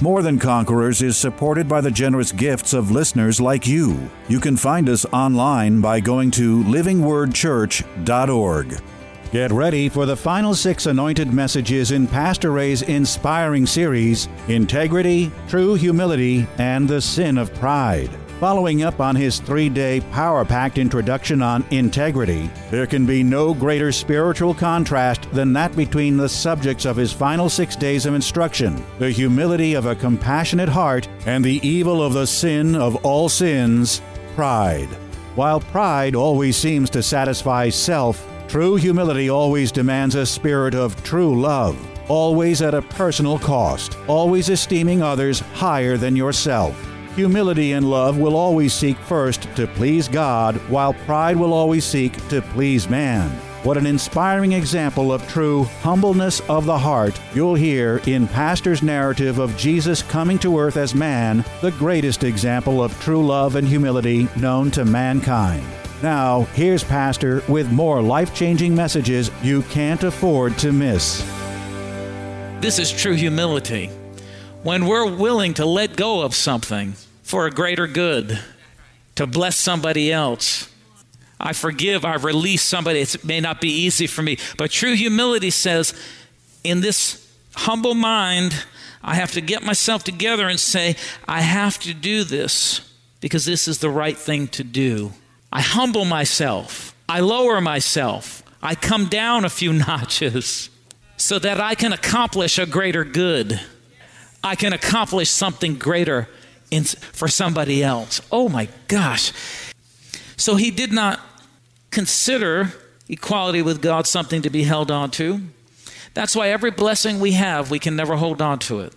More Than Conquerors is supported by the generous gifts of listeners like you. You can find us online by going to livingwordchurch.org. Get ready for the final six anointed messages in Pastor Ray's inspiring series Integrity, True Humility, and the Sin of Pride. Following up on his three day power packed introduction on integrity, there can be no greater spiritual contrast than that between the subjects of his final six days of instruction the humility of a compassionate heart and the evil of the sin of all sins, pride. While pride always seems to satisfy self, true humility always demands a spirit of true love, always at a personal cost, always esteeming others higher than yourself. Humility and love will always seek first to please God, while pride will always seek to please man. What an inspiring example of true humbleness of the heart you'll hear in Pastor's narrative of Jesus coming to earth as man, the greatest example of true love and humility known to mankind. Now, here's Pastor with more life changing messages you can't afford to miss. This is true humility. When we're willing to let go of something for a greater good, to bless somebody else. I forgive, I release somebody. It may not be easy for me, but true humility says, in this humble mind, I have to get myself together and say, I have to do this because this is the right thing to do. I humble myself, I lower myself, I come down a few notches so that I can accomplish a greater good. I can accomplish something greater in, for somebody else. Oh my gosh. So he did not consider equality with God something to be held on to. That's why every blessing we have, we can never hold on to it.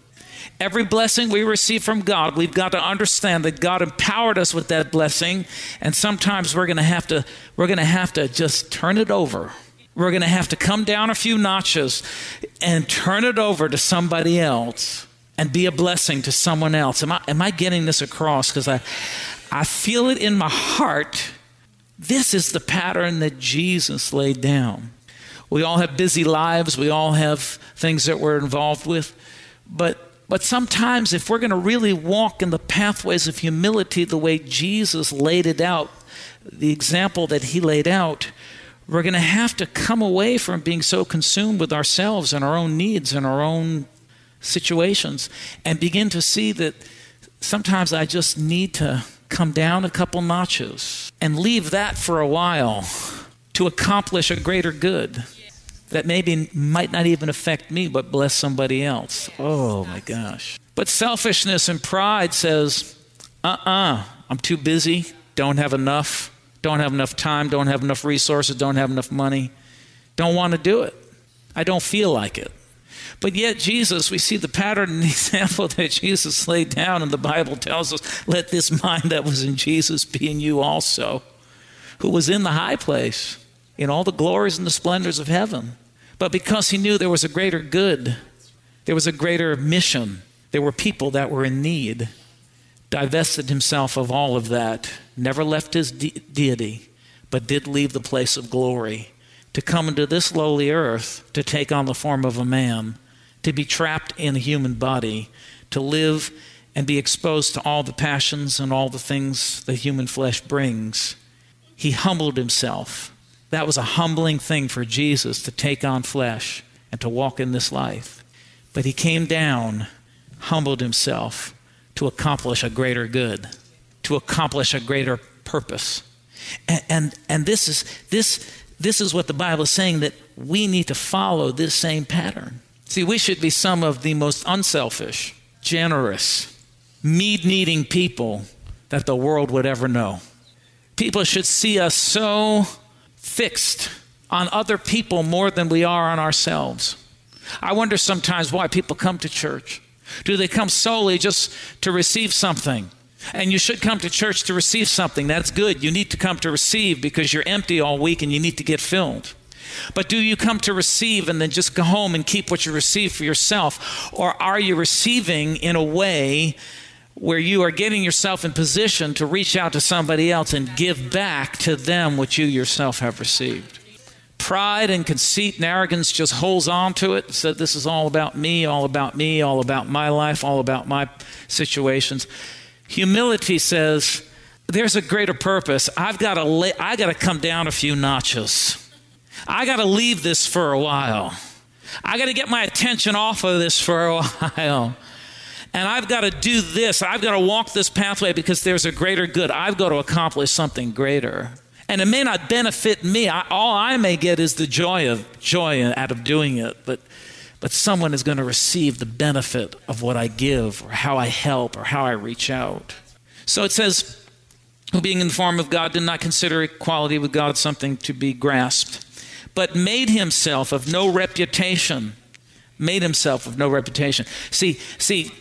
Every blessing we receive from God, we've got to understand that God empowered us with that blessing, and sometimes we're going to have to we're going to have to just turn it over. We're going to have to come down a few notches and turn it over to somebody else and be a blessing to someone else. Am I, am I getting this across? Because I, I feel it in my heart. This is the pattern that Jesus laid down. We all have busy lives, we all have things that we're involved with, but but sometimes, if we're going to really walk in the pathways of humility the way Jesus laid it out, the example that he laid out, we're going to have to come away from being so consumed with ourselves and our own needs and our own situations and begin to see that sometimes I just need to come down a couple notches and leave that for a while to accomplish a greater good that maybe might not even affect me but bless somebody else. Oh my gosh. But selfishness and pride says, uh uh-uh, uh, i am too busy, don't have enough, don't have enough time, don't have enough resources, don't have enough money, don't want to do it. I don't feel like it. But yet, Jesus, we see the pattern and example that Jesus laid down, and the Bible tells us, let this mind that was in Jesus be in you also, who was in the high place, in all the glories and the splendors of heaven. But because he knew there was a greater good, there was a greater mission, there were people that were in need, divested himself of all of that, never left his de- deity, but did leave the place of glory to come into this lowly earth to take on the form of a man to be trapped in a human body, to live and be exposed to all the passions and all the things the human flesh brings. He humbled himself. That was a humbling thing for Jesus to take on flesh and to walk in this life. But he came down, humbled himself to accomplish a greater good, to accomplish a greater purpose. And, and, and this, is, this, this is what the Bible is saying that we need to follow this same pattern. See, we should be some of the most unselfish, generous, mead needing people that the world would ever know. People should see us so fixed on other people more than we are on ourselves. I wonder sometimes why people come to church. Do they come solely just to receive something? And you should come to church to receive something. That's good. You need to come to receive because you're empty all week and you need to get filled. But do you come to receive and then just go home and keep what you receive for yourself? Or are you receiving in a way where you are getting yourself in position to reach out to somebody else and give back to them what you yourself have received? Pride and conceit and arrogance just holds on to it. Said, This is all about me, all about me, all about my life, all about my situations. Humility says, There's a greater purpose. I've got to, I got to come down a few notches. I got to leave this for a while. I got to get my attention off of this for a while. And I've got to do this. I've got to walk this pathway because there's a greater good. I've got to accomplish something greater. And it may not benefit me. I, all I may get is the joy of joy out of doing it, but but someone is going to receive the benefit of what I give or how I help or how I reach out. So it says, who being in the form of God did not consider equality with God something to be grasped but made himself of no reputation. Made himself of no reputation. See, see,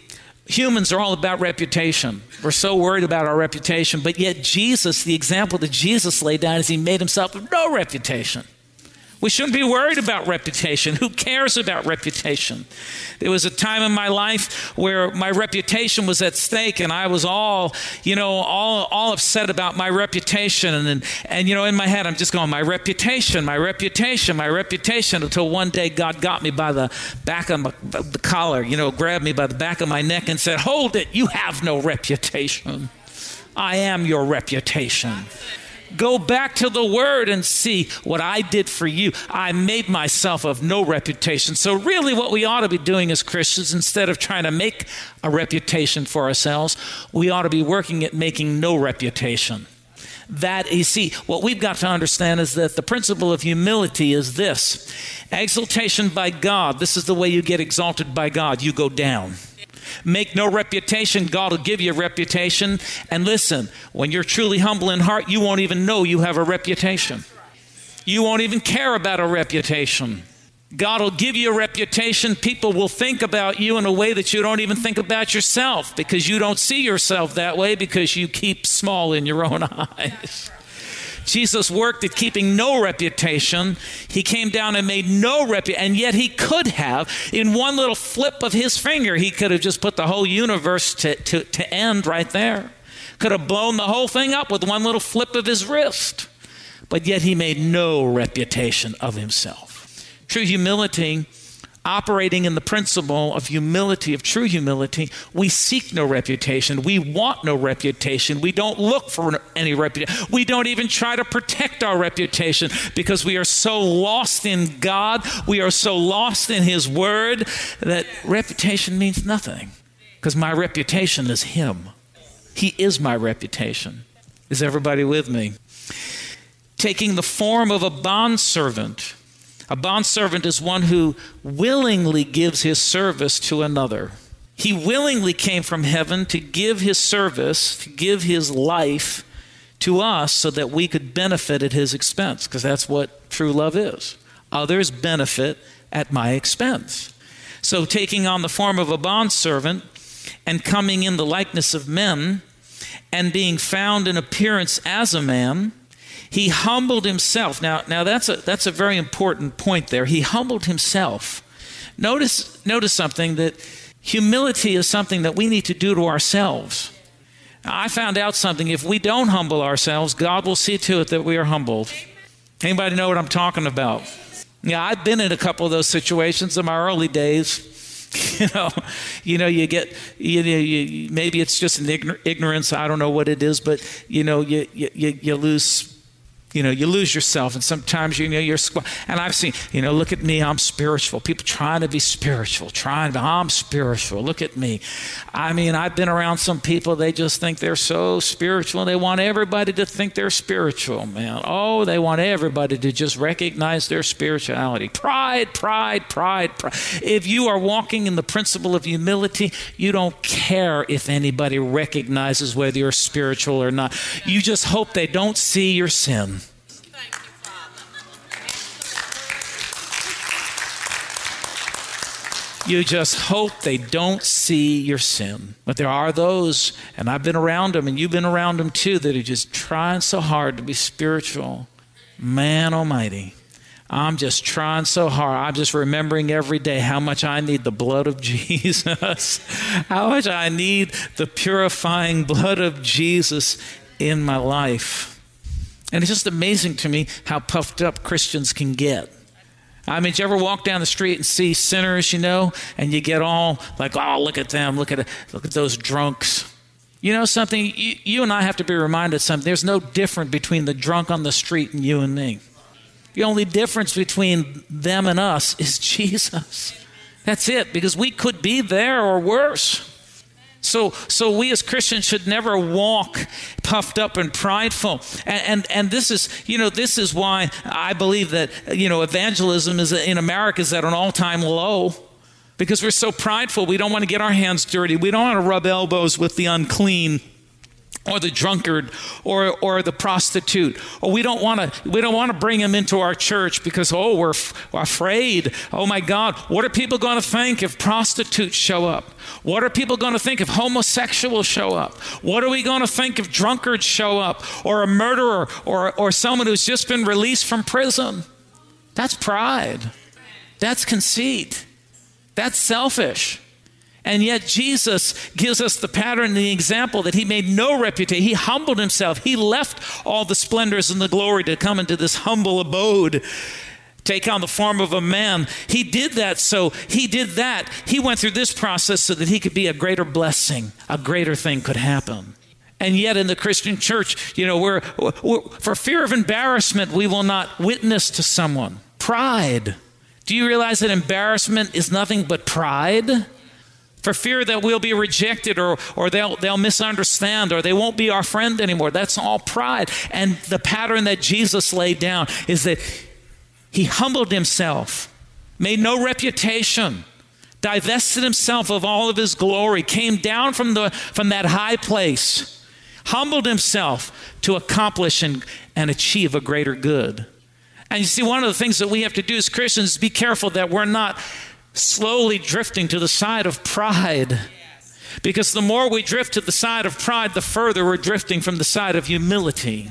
humans are all about reputation. We're so worried about our reputation, but yet Jesus, the example that Jesus laid down is he made himself of no reputation. We shouldn't be worried about reputation. Who cares about reputation? There was a time in my life where my reputation was at stake and I was all, you know, all, all upset about my reputation. And, and, and, you know, in my head, I'm just going, my reputation, my reputation, my reputation, until one day God got me by the back of my, the collar, you know, grabbed me by the back of my neck and said, Hold it, you have no reputation. I am your reputation. Go back to the word and see what I did for you. I made myself of no reputation. So, really, what we ought to be doing as Christians, instead of trying to make a reputation for ourselves, we ought to be working at making no reputation. That you see, what we've got to understand is that the principle of humility is this exaltation by God. This is the way you get exalted by God. You go down. Make no reputation, God will give you a reputation. And listen, when you're truly humble in heart, you won't even know you have a reputation. You won't even care about a reputation. God will give you a reputation. People will think about you in a way that you don't even think about yourself because you don't see yourself that way because you keep small in your own eyes. Jesus worked at keeping no reputation. He came down and made no reputation, and yet he could have, in one little flip of his finger, he could have just put the whole universe to, to, to end right there. Could have blown the whole thing up with one little flip of his wrist. But yet he made no reputation of himself. True humility operating in the principle of humility, of true humility, we seek no reputation. We want no reputation. We don't look for any reputation. We don't even try to protect our reputation because we are so lost in God, we are so lost in His Word that reputation means nothing because my reputation is Him. He is my reputation. Is everybody with me? Taking the form of a bondservant a bondservant is one who willingly gives his service to another. He willingly came from heaven to give his service, to give his life to us so that we could benefit at his expense, because that's what true love is. Others benefit at my expense. So, taking on the form of a bondservant and coming in the likeness of men and being found in appearance as a man, he humbled himself. Now, now that's a that's a very important point there. He humbled himself. Notice notice something that humility is something that we need to do to ourselves. I found out something. If we don't humble ourselves, God will see to it that we are humbled. Anybody know what I'm talking about? Yeah, I've been in a couple of those situations in my early days. you know, you know, you get, you know, you, maybe it's just an ignorance. I don't know what it is, but you know, you you, you lose you know, you lose yourself, and sometimes you know you're. Squ- And I've seen, you know, look at me, I'm spiritual. People trying to be spiritual, trying to, I'm spiritual. Look at me. I mean, I've been around some people. They just think they're so spiritual. They want everybody to think they're spiritual, man. Oh, they want everybody to just recognize their spirituality. Pride, pride, pride, pride. If you are walking in the principle of humility, you don't care if anybody recognizes whether you're spiritual or not. You just hope they don't see your sin. You just hope they don't see your sin. But there are those, and I've been around them, and you've been around them too, that are just trying so hard to be spiritual. Man almighty. I'm just trying so hard. I'm just remembering every day how much I need the blood of Jesus, how much I need the purifying blood of Jesus in my life. And it's just amazing to me how puffed up Christians can get. I mean, you ever walk down the street and see sinners, you know, and you get all like, oh, look at them, look at look at those drunks. You know something? You, you and I have to be reminded something. There's no difference between the drunk on the street and you and me. The only difference between them and us is Jesus. That's it, because we could be there or worse. So, so we as Christians should never walk puffed up and prideful. And, and, and this is, you know, this is why I believe that, you know, evangelism is in America is at an all time low because we're so prideful. We don't want to get our hands dirty. We don't want to rub elbows with the unclean or the drunkard or, or the prostitute. Or we don't want to we don't want to bring him into our church because oh we're, f- we're afraid. Oh my god what are people going to think if prostitutes show up? What are people going to think if homosexuals show up? What are we going to think if drunkards show up? Or a murderer or, or someone who's just been released from prison? That's pride. That's conceit. That's selfish and yet, Jesus gives us the pattern and the example that he made no reputation. He humbled himself. He left all the splendors and the glory to come into this humble abode, take on the form of a man. He did that so he did that. He went through this process so that he could be a greater blessing, a greater thing could happen. And yet, in the Christian church, you know, we're, we're for fear of embarrassment, we will not witness to someone. Pride. Do you realize that embarrassment is nothing but pride? For fear that we'll be rejected or, or they'll, they'll misunderstand or they won't be our friend anymore. That's all pride. And the pattern that Jesus laid down is that he humbled himself, made no reputation, divested himself of all of his glory, came down from, the, from that high place, humbled himself to accomplish and, and achieve a greater good. And you see, one of the things that we have to do as Christians is be careful that we're not slowly drifting to the side of pride. Because the more we drift to the side of pride, the further we're drifting from the side of humility.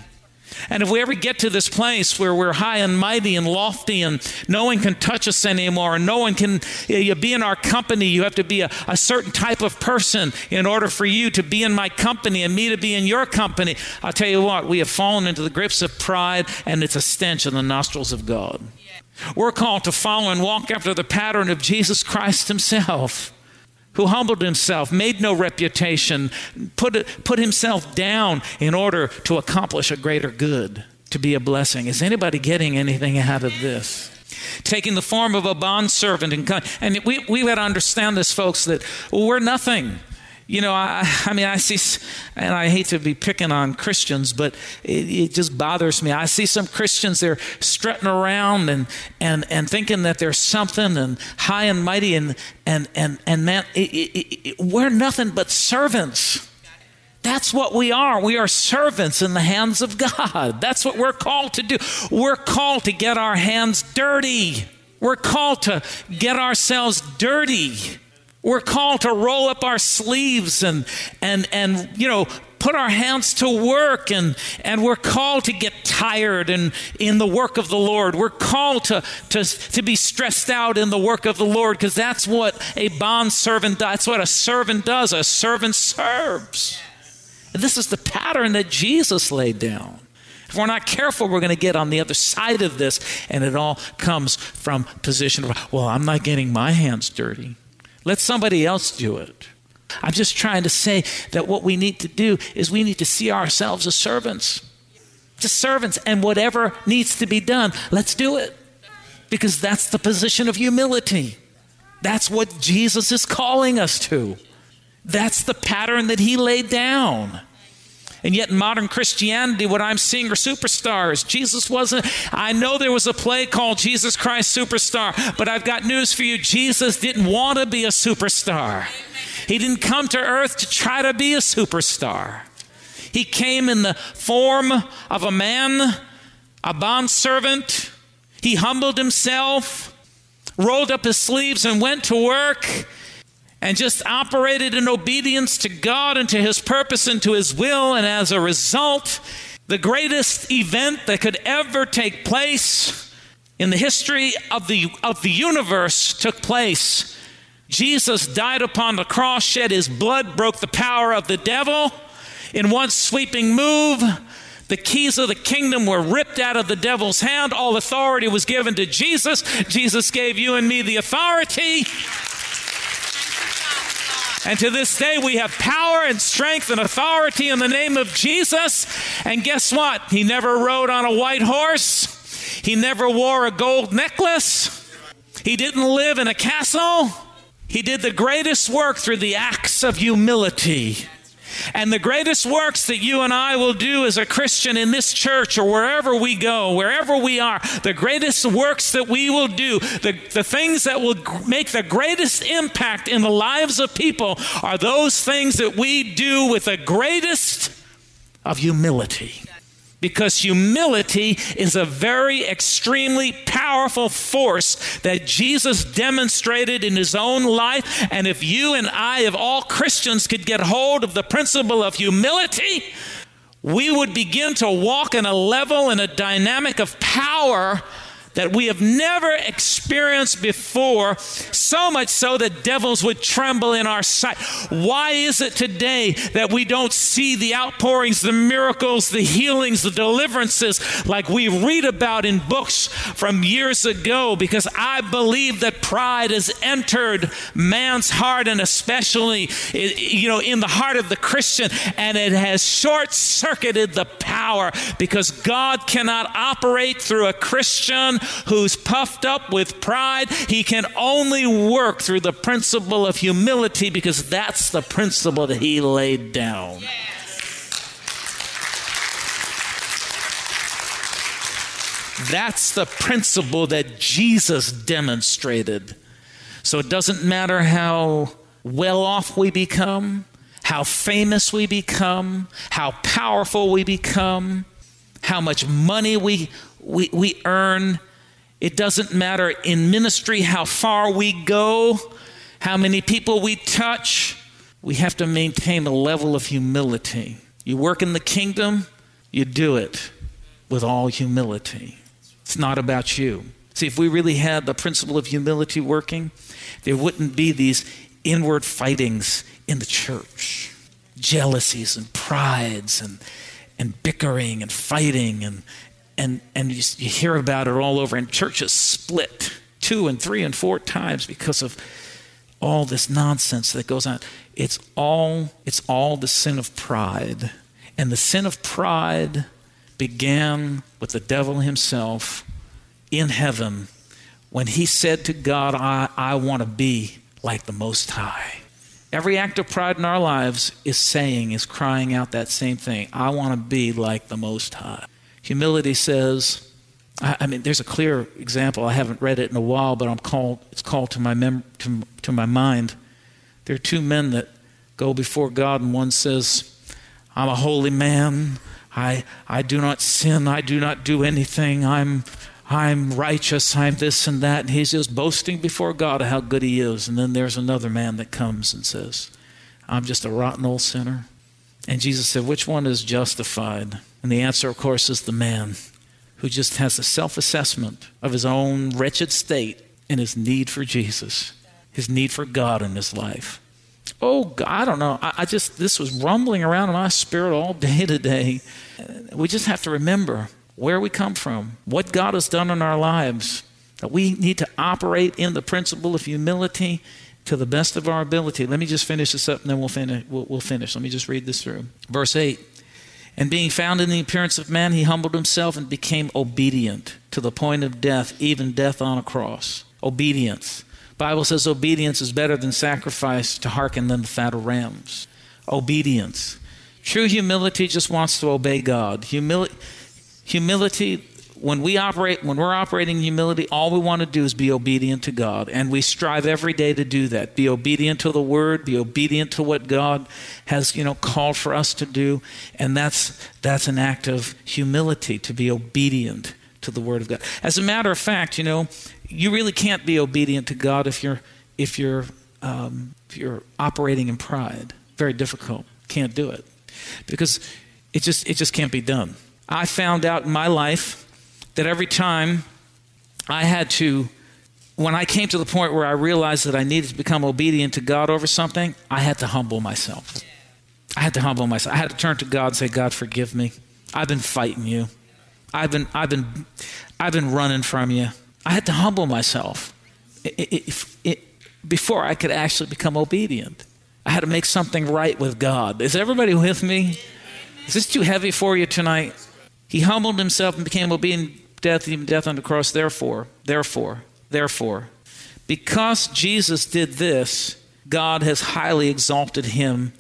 And if we ever get to this place where we're high and mighty and lofty and no one can touch us anymore and no one can eh, you be in our company, you have to be a, a certain type of person in order for you to be in my company and me to be in your company. I'll tell you what, we have fallen into the grips of pride and it's a stench in the nostrils of God. We're called to follow and walk after the pattern of Jesus Christ Himself, who humbled Himself, made no reputation, put, put Himself down in order to accomplish a greater good, to be a blessing. Is anybody getting anything out of this? Taking the form of a bondservant and, and we, we got to understand this, folks, that we're nothing you know, I, I mean, I see, and I hate to be picking on Christians, but it, it, just bothers me. I see some Christians, they're strutting around and, and, and thinking that they're something and high and mighty, and, and, and, and man, it, we're nothing but servants. That's what we are. We are servants in the hands of God. That's what we're called to do. We're called to get our hands dirty. We're called to get ourselves dirty we're called to roll up our sleeves and, and, and you know, put our hands to work and, and we're called to get tired and in the work of the Lord. We're called to, to, to be stressed out in the work of the Lord because that's what a bond servant does. That's what a servant does. A servant serves. And this is the pattern that Jesus laid down. If we're not careful, we're going to get on the other side of this, and it all comes from position of, well, I'm not getting my hands dirty. Let somebody else do it. I'm just trying to say that what we need to do is we need to see ourselves as servants. Just servants. And whatever needs to be done, let's do it. Because that's the position of humility. That's what Jesus is calling us to. That's the pattern that he laid down. And yet, in modern Christianity, what I'm seeing are superstars. Jesus wasn't, I know there was a play called Jesus Christ Superstar, but I've got news for you. Jesus didn't want to be a superstar. He didn't come to earth to try to be a superstar. He came in the form of a man, a bondservant. He humbled himself rolled up his sleeves and went to work and just operated in obedience to God and to his purpose and to his will. And as a result, the greatest event that could ever take place in the history of the, of the universe took place. Jesus died upon the cross, shed his blood, broke the power of the devil. In one sweeping move, the keys of the kingdom were ripped out of the devil's hand. All authority was given to Jesus. Jesus gave you and me the authority. And to this day, we have power and strength and authority in the name of Jesus. And guess what? He never rode on a white horse, he never wore a gold necklace, he didn't live in a castle. He did the greatest work through the acts of humility. And the greatest works that you and I will do as a Christian in this church or wherever we go, wherever we are, the greatest works that we will do, the, the things that will make the greatest impact in the lives of people are those things that we do with the greatest of humility because humility is a very extremely powerful force that Jesus demonstrated in his own life. And if you and I, if all Christians could get hold of the principle of humility, we would begin to walk in a level and a dynamic of power that we have never experienced before, so much so that devils would tremble in our sight. Why is it today that we don't see the outpourings, the miracles, the healings, the deliverances like we read about in books from years ago? Because I believe that pride has entered man's heart and especially eh, you know in the heart of the Christian and it has short-circuited the power because God cannot operate through a Christian who's puffed up with pride, he can only work through the principle of humility because that's the principle that he laid down. That's the principle that Jesus demonstrated. So it doesn't matter how well off we become, how famous we become, how powerful we become, how much money we, we, we earn. It doesn't matter in ministry how far we go, how many people we touch. We have to maintain a level of humility. You work in the kingdom, you do it with all humility. It's not about you. See, if we really had the principle of humility working, there wouldn't be these inward fightings in the church jealousies and prides and, and bickering and fighting and, and and you, you hear about it all over and churches split two and three and four times because of all this nonsense that goes on. It's all it's all the sin of pride. And the sin of pride began with the devil himself in heaven when he said to god i, I want to be like the most high. Every act of pride in our lives is saying is crying out that same thing. I want to be like the most high Humility says, I, I, mean, there's a clear example. I haven't read it in a while, but I'm called, it's called to my, mem- to, to my mind. There are two men that go before God, and one says, I'm a holy man. I, I do not sin. I do not do anything. I'm, I'm righteous. I'm this and that. And he's just boasting before God of how good he is. And then there's another man that comes and says, I'm just a rotten old sinner. And Jesus said, Which one is justified? And the answer, of course, is the man who just has a self assessment of his own wretched state and his need for Jesus, his need for God in his life. Oh, God, I don't know. I, I just, this was rumbling around in my spirit all day today. We just have to remember where we come from, what God has done in our lives, that we need to operate in the principle of humility to the best of our ability. Let me just finish this up and then we'll finish. We'll, we'll finish. Let me just read this through. Verse 8. And being found in the appearance of man, he humbled himself and became obedient to the point of death, even death on a cross. Obedience. Bible says obedience is better than sacrifice to hearken than the fat of rams. Obedience. True humility just wants to obey God. Humili- humility when we operate when we're operating in humility all we want to do is be obedient to god and we strive every day to do that be obedient to the word be obedient to what god has you know called for us to do and that's that's an act of humility to be obedient to the Word of God. As a matter of fact, you know, you really can't be obedient to God if you're if you're um, if you're operating in pride. Very difficult. Can't do it because it just it just can't be done. I found out in my life that every time I had to when I came to the point where I realized that I needed to become obedient to God over something, I had to humble myself. I had to humble myself. I had to turn to God and say, God, forgive me. I've been fighting you. I've been, I've been, I've been running from you. I had to humble myself it, it, before I could actually become obedient. I had to make something right with God. Is everybody with me? Is this too heavy for you tonight? He humbled himself and became obedient death, even death on the cross. Therefore, therefore, therefore, because Jesus did this, God has highly exalted him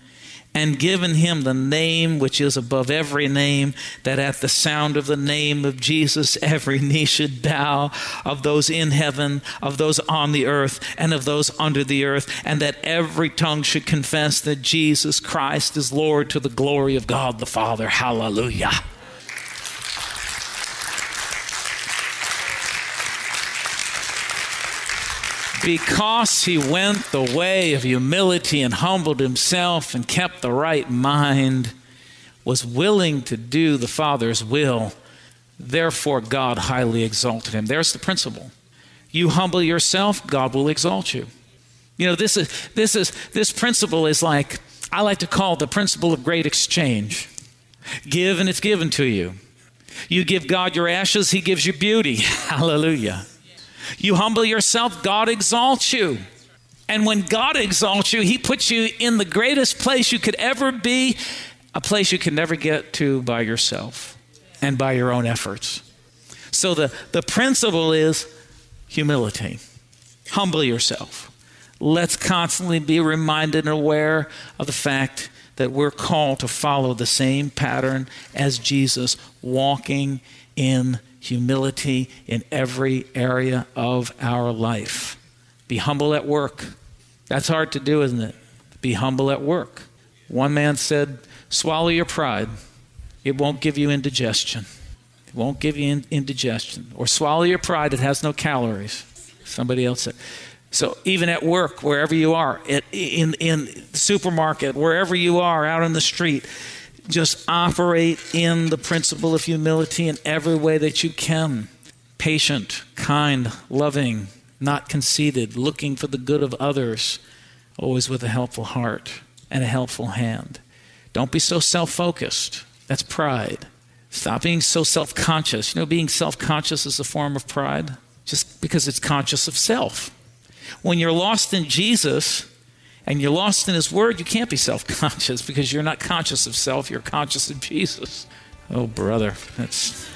and given him the name which is above every name, that at the sound of the name of Jesus, every knee should bow of those in heaven, of those on the earth, and of those under the earth, and that every tongue should confess that Jesus Christ is Lord to the glory of God the Father. Hallelujah. Because he went the way of humility and humbled himself and kept the right mind, was willing to do the Father's will, therefore God highly exalted him. There's the principle. You humble yourself, God will exalt you. You know, this is this is this principle is like I like to call the principle of great exchange. Give and it's given to you. You give God your ashes, he gives you beauty. Hallelujah. You humble yourself, God exalts you. And when God exalts you, He puts you in the greatest place you could ever be, a place you can never get to by yourself and by your own efforts. So the, the principle is humility. Humble yourself. Let's constantly be reminded and aware of the fact that we're called to follow the same pattern as Jesus, walking in humility in every area of our life. Be humble at work. That's hard to do, isn't it? Be humble at work. One man said, Swallow your pride. It won't give you indigestion. It won't give you indigestion. Or swallow your pride. It has no calories. Somebody else said. So even at work, wherever you are, in in the supermarket, wherever you are, out on the street, just operate in the principle of humility in every way that you can. Patient, kind, loving, not conceited, looking for the good of others, always with a helpful heart and a helpful hand. Don't be so self focused. That's pride. Stop being so self conscious. You know, being self conscious is a form of pride just because it's conscious of self. When you're lost in Jesus, and you're lost in His Word, you can't be self conscious because you're not conscious of self, you're conscious of Jesus. Oh, brother, that's.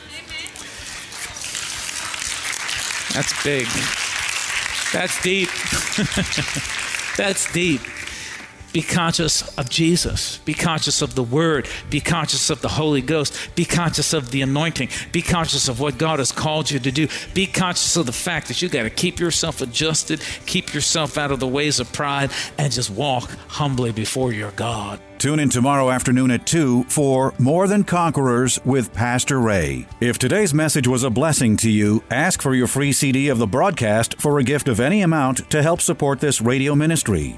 That's big. That's deep. that's deep. Be conscious of Jesus. Be conscious of the Word. Be conscious of the Holy Ghost. Be conscious of the anointing. Be conscious of what God has called you to do. Be conscious of the fact that you got to keep yourself adjusted, keep yourself out of the ways of pride, and just walk humbly before your God. Tune in tomorrow afternoon at 2 for More Than Conquerors with Pastor Ray. If today's message was a blessing to you, ask for your free CD of the broadcast for a gift of any amount to help support this radio ministry.